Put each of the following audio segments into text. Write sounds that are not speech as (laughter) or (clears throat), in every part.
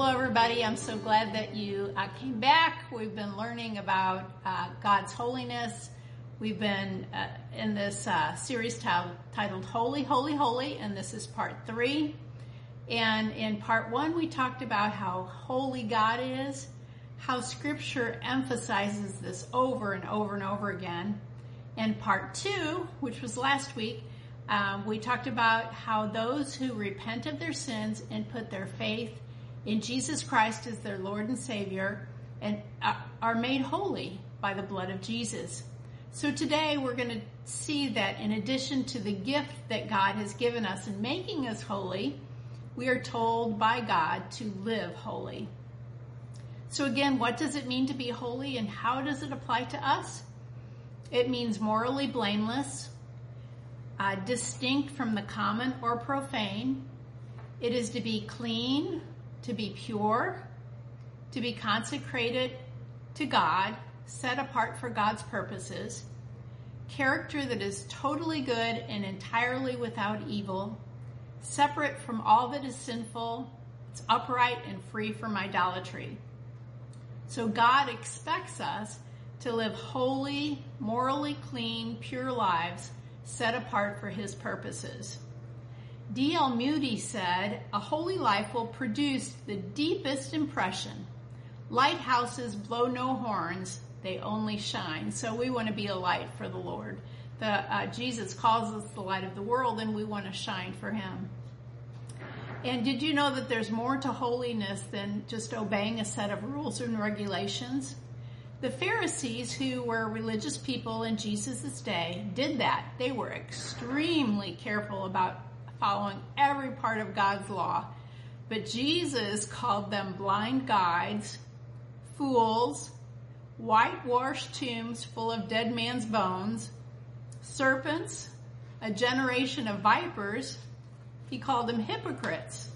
Hello, everybody. I'm so glad that you uh, came back. We've been learning about uh, God's holiness. We've been uh, in this uh, series t- titled Holy, Holy, Holy, and this is part three. And in part one, we talked about how holy God is, how scripture emphasizes this over and over and over again. And part two, which was last week, um, we talked about how those who repent of their sins and put their faith in Jesus Christ as their Lord and Savior and are made holy by the blood of Jesus. So today we're going to see that in addition to the gift that God has given us in making us holy, we are told by God to live holy. So again, what does it mean to be holy and how does it apply to us? It means morally blameless, uh, distinct from the common or profane. It is to be clean, to be pure, to be consecrated to God, set apart for God's purposes, character that is totally good and entirely without evil, separate from all that is sinful, it's upright and free from idolatry. So God expects us to live holy, morally clean, pure lives set apart for his purposes. D.L. Moody said, A holy life will produce the deepest impression. Lighthouses blow no horns, they only shine. So we want to be a light for the Lord. The, uh, Jesus calls us the light of the world, and we want to shine for him. And did you know that there's more to holiness than just obeying a set of rules and regulations? The Pharisees, who were religious people in Jesus' day, did that. They were extremely careful about following every part of God's law. But Jesus called them blind guides, fools, whitewashed tombs full of dead man's bones, serpents, a generation of vipers. He called them hypocrites.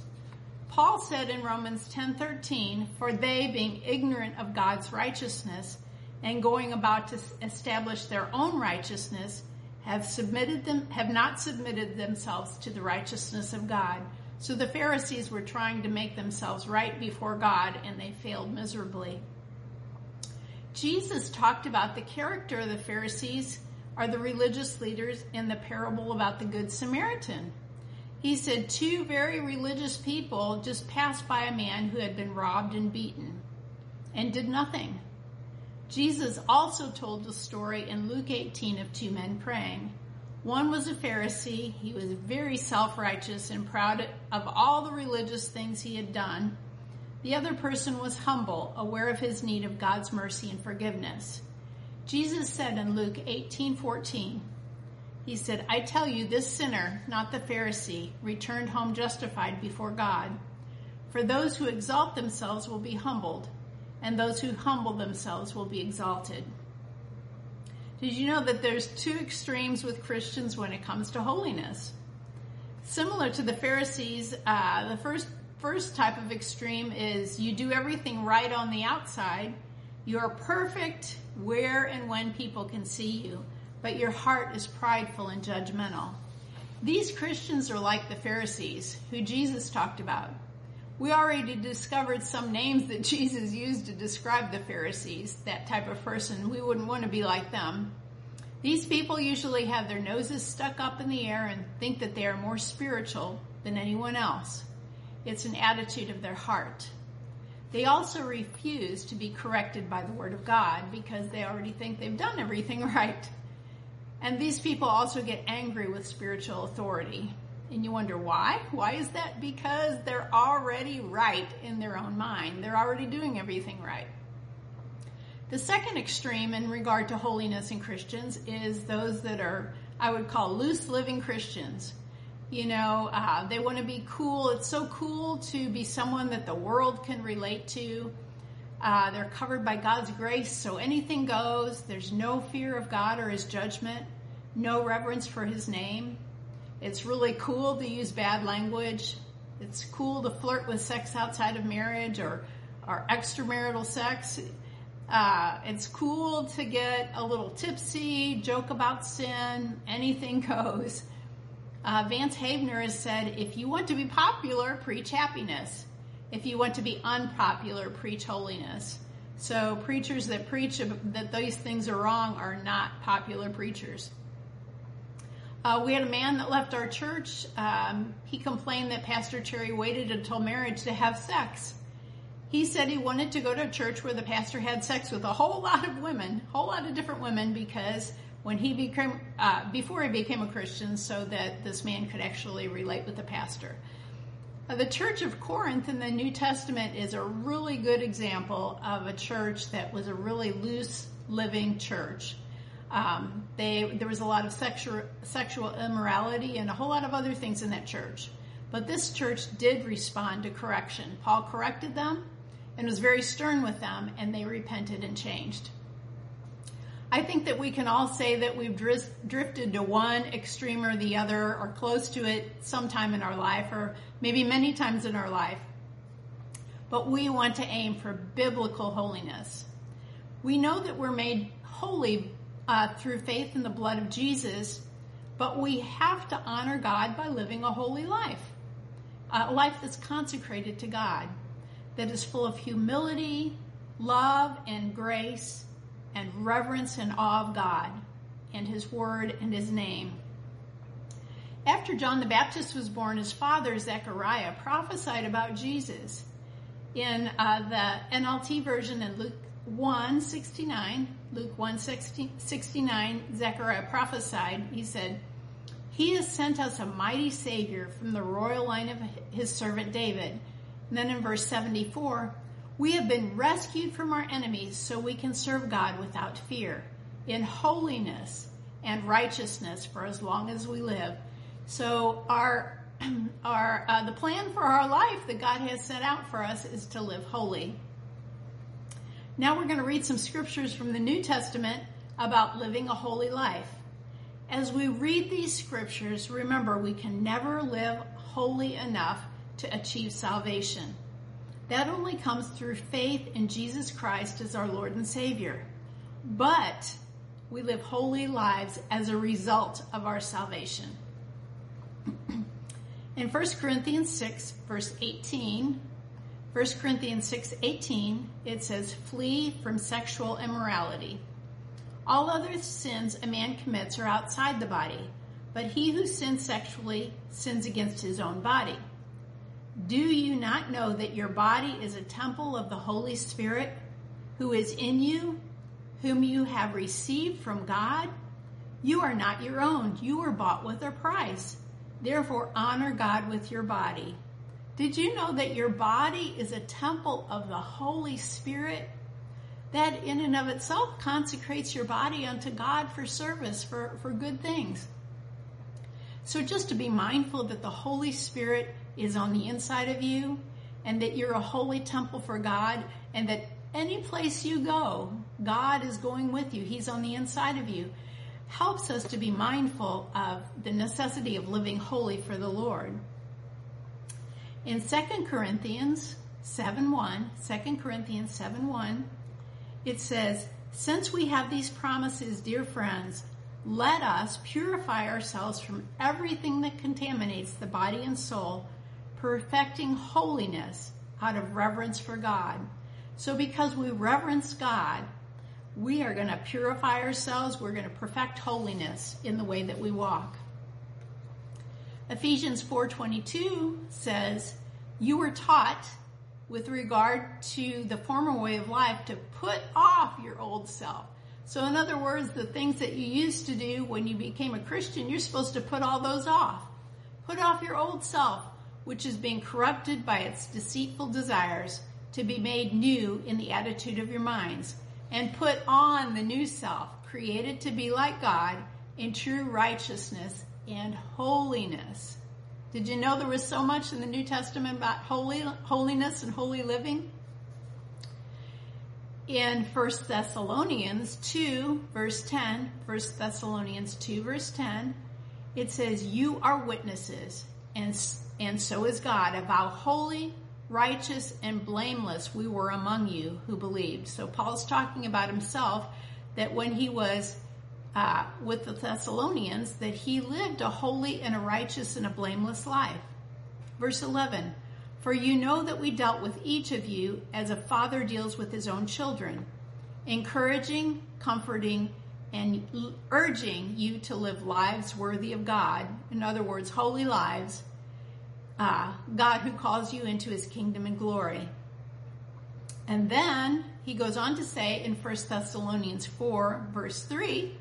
Paul said in Romans 10:13, "For they being ignorant of God's righteousness and going about to establish their own righteousness, have submitted them have not submitted themselves to the righteousness of God." So the Pharisees were trying to make themselves right before God and they failed miserably. Jesus talked about the character of the Pharisees are the religious leaders in the parable about the Good Samaritan. He said two very religious people just passed by a man who had been robbed and beaten and did nothing. Jesus also told the story in Luke 18 of two men praying. One was a Pharisee. He was very self-righteous and proud of all the religious things he had done. The other person was humble, aware of his need of God's mercy and forgiveness. Jesus said in Luke 18:14, he said, I tell you, this sinner, not the Pharisee, returned home justified before God. For those who exalt themselves will be humbled, and those who humble themselves will be exalted. Did you know that there's two extremes with Christians when it comes to holiness? Similar to the Pharisees, uh, the first first type of extreme is you do everything right on the outside. You're perfect where and when people can see you but your heart is prideful and judgmental. These Christians are like the Pharisees, who Jesus talked about. We already discovered some names that (laughs) Jesus used to describe the Pharisees, that type of person. We wouldn't want to be like them. These people usually have their noses stuck up in the air and think that they are more spiritual than anyone else. It's an attitude of their heart. They also refuse to be corrected by the Word of God because they already think they've done everything (laughs) right. And these people also get angry with spiritual authority. And you wonder why? Why is that? Because they're already right in their own mind. They're already doing everything right. The second extreme in regard to holiness in Christians is those that are, I would call loose living Christians. You know, uh, they want to be cool. It's so cool to be someone that the world can relate to. Uh, they're covered by God's grace, so anything goes. There's no fear of God or His judgment, no reverence for His name. It's really cool to use bad language. It's cool to flirt with sex outside of marriage or, or extramarital sex. Uh, it's cool to get a little tipsy, joke about sin, anything (laughs) goes. Uh, Vance Havner has said, if you want to be popular, preach happiness. if you want to be unpopular, preach holiness. So preachers that preach that these things are wrong are not popular preachers. Uh, we had a man that left our church. Um, he complained that Pastor Terry waited until marriage to have sex. He said he wanted to go to a church where the pastor had sex with a whole lot of women, a whole lot of different women, because when he became, uh, before he became a Christian, so that this man could actually relate with the pastor. Uh, the Church of Corinth in the New Testament is a really good example of a church that was a really loose living church. Um, they, there was a lot of sexual, sexual immorality and a whole lot of other things in that church. But this church did respond to correction. Paul corrected them and was very stern with them, and they repented and changed. I think that we can all say that we've drifted to one extreme or the other, or close to it sometime in our life, or maybe many times in our life. But we want to aim for biblical holiness. We know that we're made holy uh, through faith in the blood of Jesus, but we have to honor God by living a holy life, a life that's consecrated to God, that is full of humility, love, and grace, and reverence and awe of God and His Word and His name. After John the Baptist was born, his father, Zechariah, prophesied about Jesus. In uh, the NLT version in Luke 1 69, Luke 1 69, Zechariah prophesied, he said, He has sent us a mighty Savior from the royal line of his servant David. And then in verse 74, we have been rescued from our enemies so we can serve God without fear, in holiness and righteousness for as long as we live. So our (clears throat) our uh, the plan for our life that God has set out for us is to live holy. Now we're going to read some scriptures from the New Testament about living a holy life. As we read these scriptures, remember we can never live holy enough to achieve salvation. That only comes through faith in Jesus Christ as our Lord and Savior. But we live holy lives as a result of our salvation. (clears throat) In 1 Corinthians 6, verse 18, 1 Corinthians 6:18, it says, Flee from sexual immorality. All other sins a man commits are outside the body, but he who sins sexually sins against his own body. Do you not know that your body is a temple of the Holy Spirit who is in you, whom you have received from God? You are not your own. You were bought with a price. Therefore, honor God with your body. Did you know that your body is a temple of the Holy Spirit? That in and of itself consecrates your body unto God for service, for, for good things. So just to be mindful that the Holy Spirit is on the inside of you and that you're a holy temple for God and that any place you go, God is going with you. He's on the inside of you. Helps us to be mindful of the necessity of living holy for the Lord. In 2 Corinthians 7 1, 2 Corinthians 7 1, it says, Since we have these promises, dear friends, let us purify ourselves from everything that contaminates the body and soul, perfecting holiness out of reverence for God. So because we reverence God, we are going to purify ourselves. We're going to perfect holiness in the way that we walk. Ephesians 4:22 says, "You were taught with regard to the former way of life to put off your old self." So in other words, the things that you used to do when you became a Christian, you're supposed to put all those off. Put off your old self, which is being corrupted by its deceitful desires, to be made new in the attitude of your minds, and put on the new self, created to be like God in true righteousness and holiness. Did you know there was so much in the New Testament about holy, holiness and holy living? In 1 Thessalonians 2, verse 10, 1 Thessalonians 2, verse 10, it says, You are witnesses, and, and so is God, of how holy, righteous, and blameless we were among you who believed. So Paul's talking about himself that when he was uh, with the Thessalonians that he lived a holy and a righteous and a blameless life. Verse 11, For you know that we dealt with each of you as a father deals with his own children, encouraging, comforting, and urging you to live lives worthy of God. In other words, holy lives. Uh, God who calls you into his kingdom and glory. And then he goes on to say in 1 Thessalonians 4, verse 3,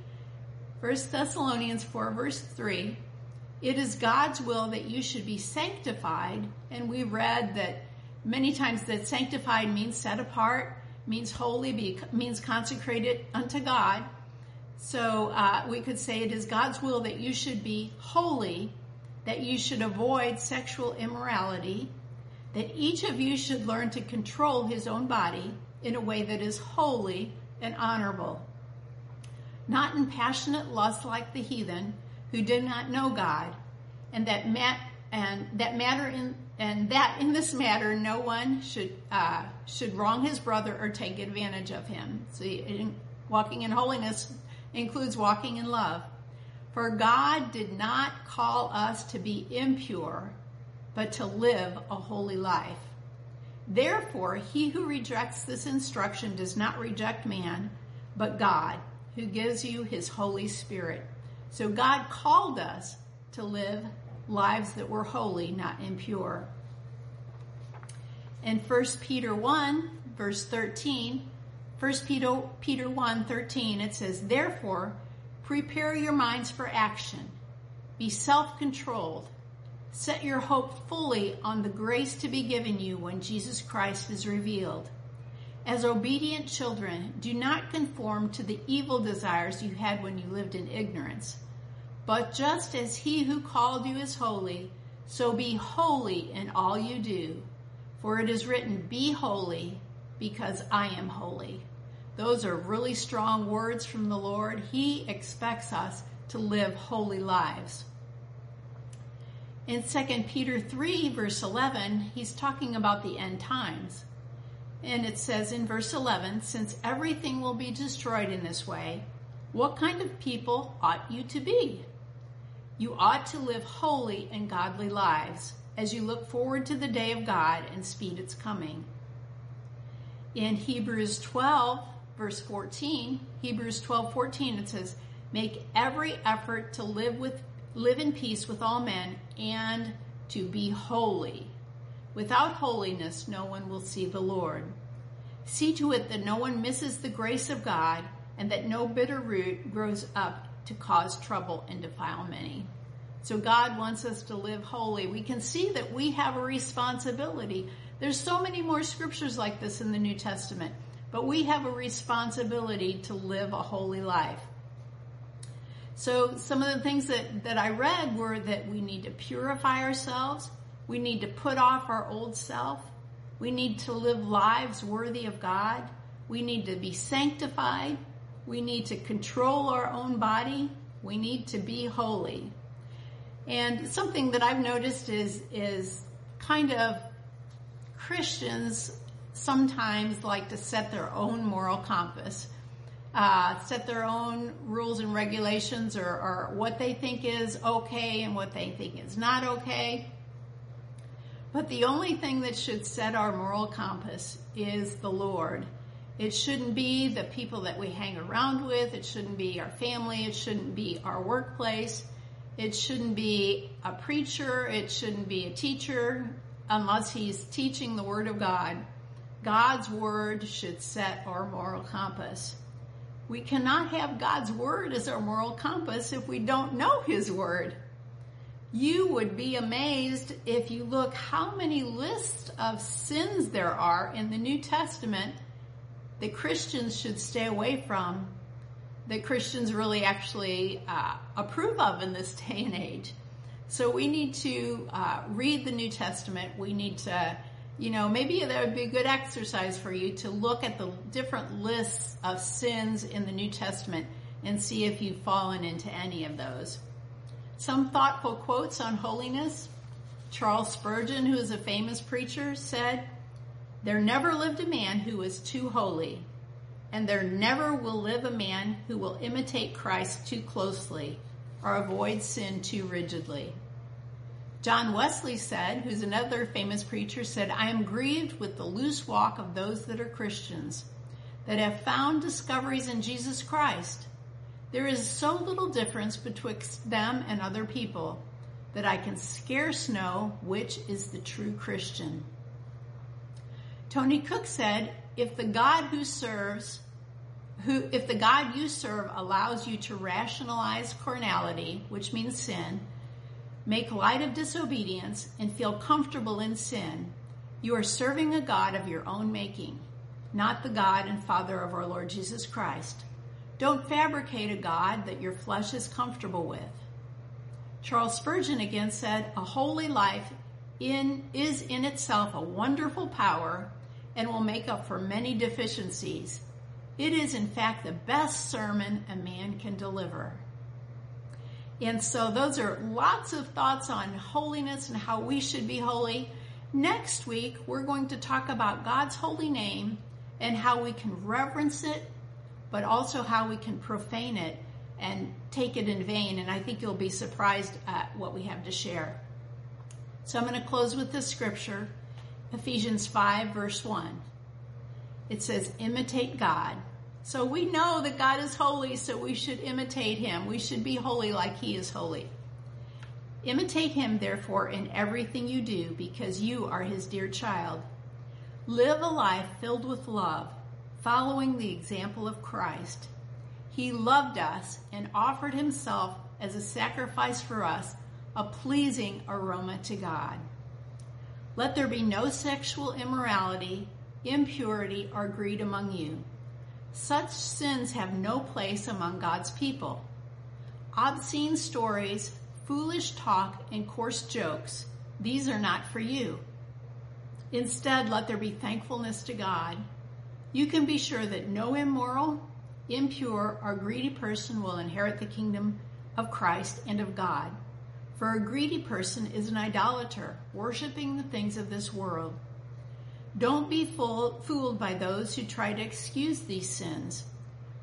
1 Thessalonians 4, verse 3, it is God's will that you should be sanctified. And we read that many times that sanctified means set apart, means holy, be, means consecrated unto God. So uh, we could say it is God's will that you should be holy, that you should avoid sexual immorality, that each of you should learn to control his own body in a way that is holy and honorable, not in passionate lust like the heathen who did not know God, and that and that matter in and that in this matter no one should uh, should wrong his brother or take advantage of him. See, walking in holiness includes walking in love. For God did not call us to be impure, but to live a holy life. Therefore, he who rejects this instruction does not reject man, but God, who gives you his Holy Spirit. So God called us to live lives that were holy, not impure. In 1 Peter 1, verse 13, 1 Peter, Peter 1, 13, it says, Therefore, prepare your minds for action. Be self-controlled. Set your hope fully on the grace to be given you when Jesus Christ is revealed. As obedient children, do not conform to the evil desires you had when you lived in ignorance. But just as he who called you is holy, so be holy in all you do. For it is written, Be holy, because I am holy. Those are really strong words from the Lord. He expects us to live holy lives. In 2 Peter 3, verse 11, he's talking about the end times. And it says in verse 11, since everything will be destroyed in this way, what kind of people ought you to be? You ought to live holy and godly lives as you look forward to the day of God and speed its coming. In Hebrews 12, verse 14, Hebrews 12, 14, it says, make every effort to live with, live in peace with all men and to be holy. Without holiness, no one will see the Lord. See to it that no one misses the grace of God and that no bitter root grows up to cause trouble and defile many. So God wants us to live holy. We can see that we have a responsibility. There's so many more scriptures like this in the New Testament, but we have a responsibility to live a holy life. So some of the things that, that I read were that we need to purify ourselves. We need to put off our old self. We need to live lives worthy of God. We need to be sanctified. We need to control our own body. We need to be holy. And something that I've noticed is, is kind of Christians sometimes like to set their own moral compass, uh, set their own rules and regulations or, or what they think is okay and what they think is not okay. But the only thing that should set our moral compass is the Lord. It shouldn't be the people that we hang around with. It shouldn't be our family. It shouldn't be our workplace. It shouldn't be a preacher. It shouldn't be a teacher unless he's teaching the Word of God. God's Word should set our moral compass. We cannot have God's Word as our moral compass if we don't know His Word. You would be amazed if you look how many lists of sins there are in the New Testament that Christians should stay away from, that Christians really actually uh, approve of in this day and age. So we need to uh, read the New Testament. We need to, you know, maybe that would be a good exercise for you to look at the different lists of sins in the New Testament and see if you've fallen into any of those. Some thoughtful quotes on holiness. Charles Spurgeon, who is a famous preacher, said, there never lived a man who was too holy, and there never will live a man who will imitate Christ too closely or avoid sin too rigidly. John Wesley said, who's another famous preacher, said, I am grieved with the loose walk of those that are Christians, that have found discoveries in Jesus Christ. There is so little difference betwixt them and other people that I can scarce know which is the true Christian. Tony Cooke said, if the God who serves, who, if the God you serve allows you to rationalize carnality, which means sin, make light of disobedience, and feel comfortable in sin, you are serving a God of your own making, not the God and Father of our Lord Jesus Christ. Don't fabricate a God that your flesh is comfortable with. Charles Spurgeon again said, A holy life in, is in itself a wonderful power and will make up for many deficiencies. It is, in fact, the best sermon a man can deliver. And so those are lots of thoughts on holiness and how we should be holy. Next week, we're going to talk about God's holy name and how we can reverence it, but also how we can profane it and take it in vain. And I think you'll be surprised at what we have to share. So I'm going to close with this scripture, Ephesians 5, verse 1. It says, imitate God so we know that God is holy, so we should imitate him. We should be holy like he is holy. Imitate him, therefore, in everything you do, because you are his dear child. Live a life filled with love, following the example of Christ. He loved us and offered himself as a sacrifice for us, a pleasing aroma to God. Let there be no sexual immorality, impurity, or greed among you such sins have no place among God's people. Obscene stories, foolish talk, and coarse jokes, these are not for you. Instead, let there be thankfulness to God. You can be sure that no immoral, impure, or greedy person will inherit the kingdom of Christ and of God. For a greedy person is an idolater, worshiping the things of this world. Don't be fooled by those who try to excuse these sins,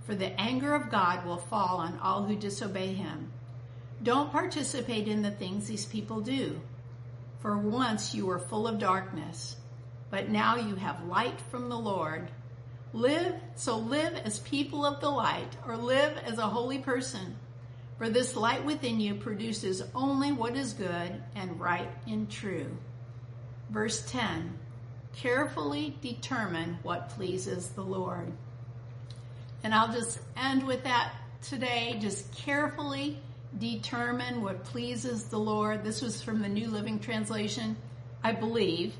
for the anger of God will fall on all who disobey him. Don't participate in the things these people do. For once you were full of darkness, but now you have light from the Lord. Live, so live as people of the light, or live as a holy person. For this light within you produces only what is good and right and true. Verse 10 carefully determine what pleases the Lord. And I'll just end with that today. Just carefully determine what pleases the Lord. This was from the New Living Translation, I believe.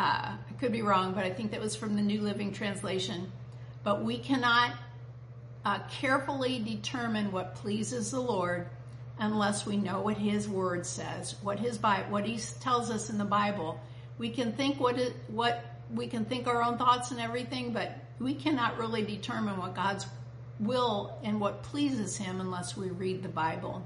Uh, I could be wrong, but I think that was from the New Living Translation. But we cannot uh, carefully determine what pleases the Lord unless we know what His Word says, what His Bible, what He tells us in the Bible we can think what it, what we can think our own thoughts and everything, but we cannot really determine what God's will and what pleases Him unless we read the Bible.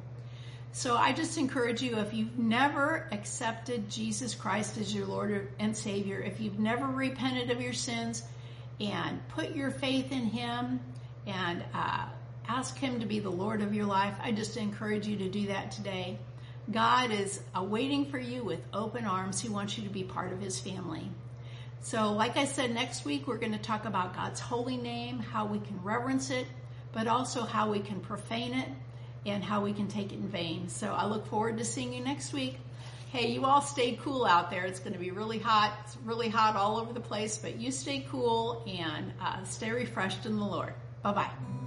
So I just encourage you if you've never accepted Jesus Christ as your Lord and Savior, if you've never repented of your sins and put your faith in Him and uh, ask Him to be the Lord of your life, I just encourage you to do that today. God is waiting for you with open arms. He wants you to be part of his family. So, like I said, next week we're going to talk about God's holy name, how we can reverence it, but also how we can profane it and how we can take it in vain. So, I look forward to seeing you next week. Hey, you all stay cool out there. It's going to be really hot. It's really hot all over the place, but you stay cool and uh, stay refreshed in the Lord. Bye bye.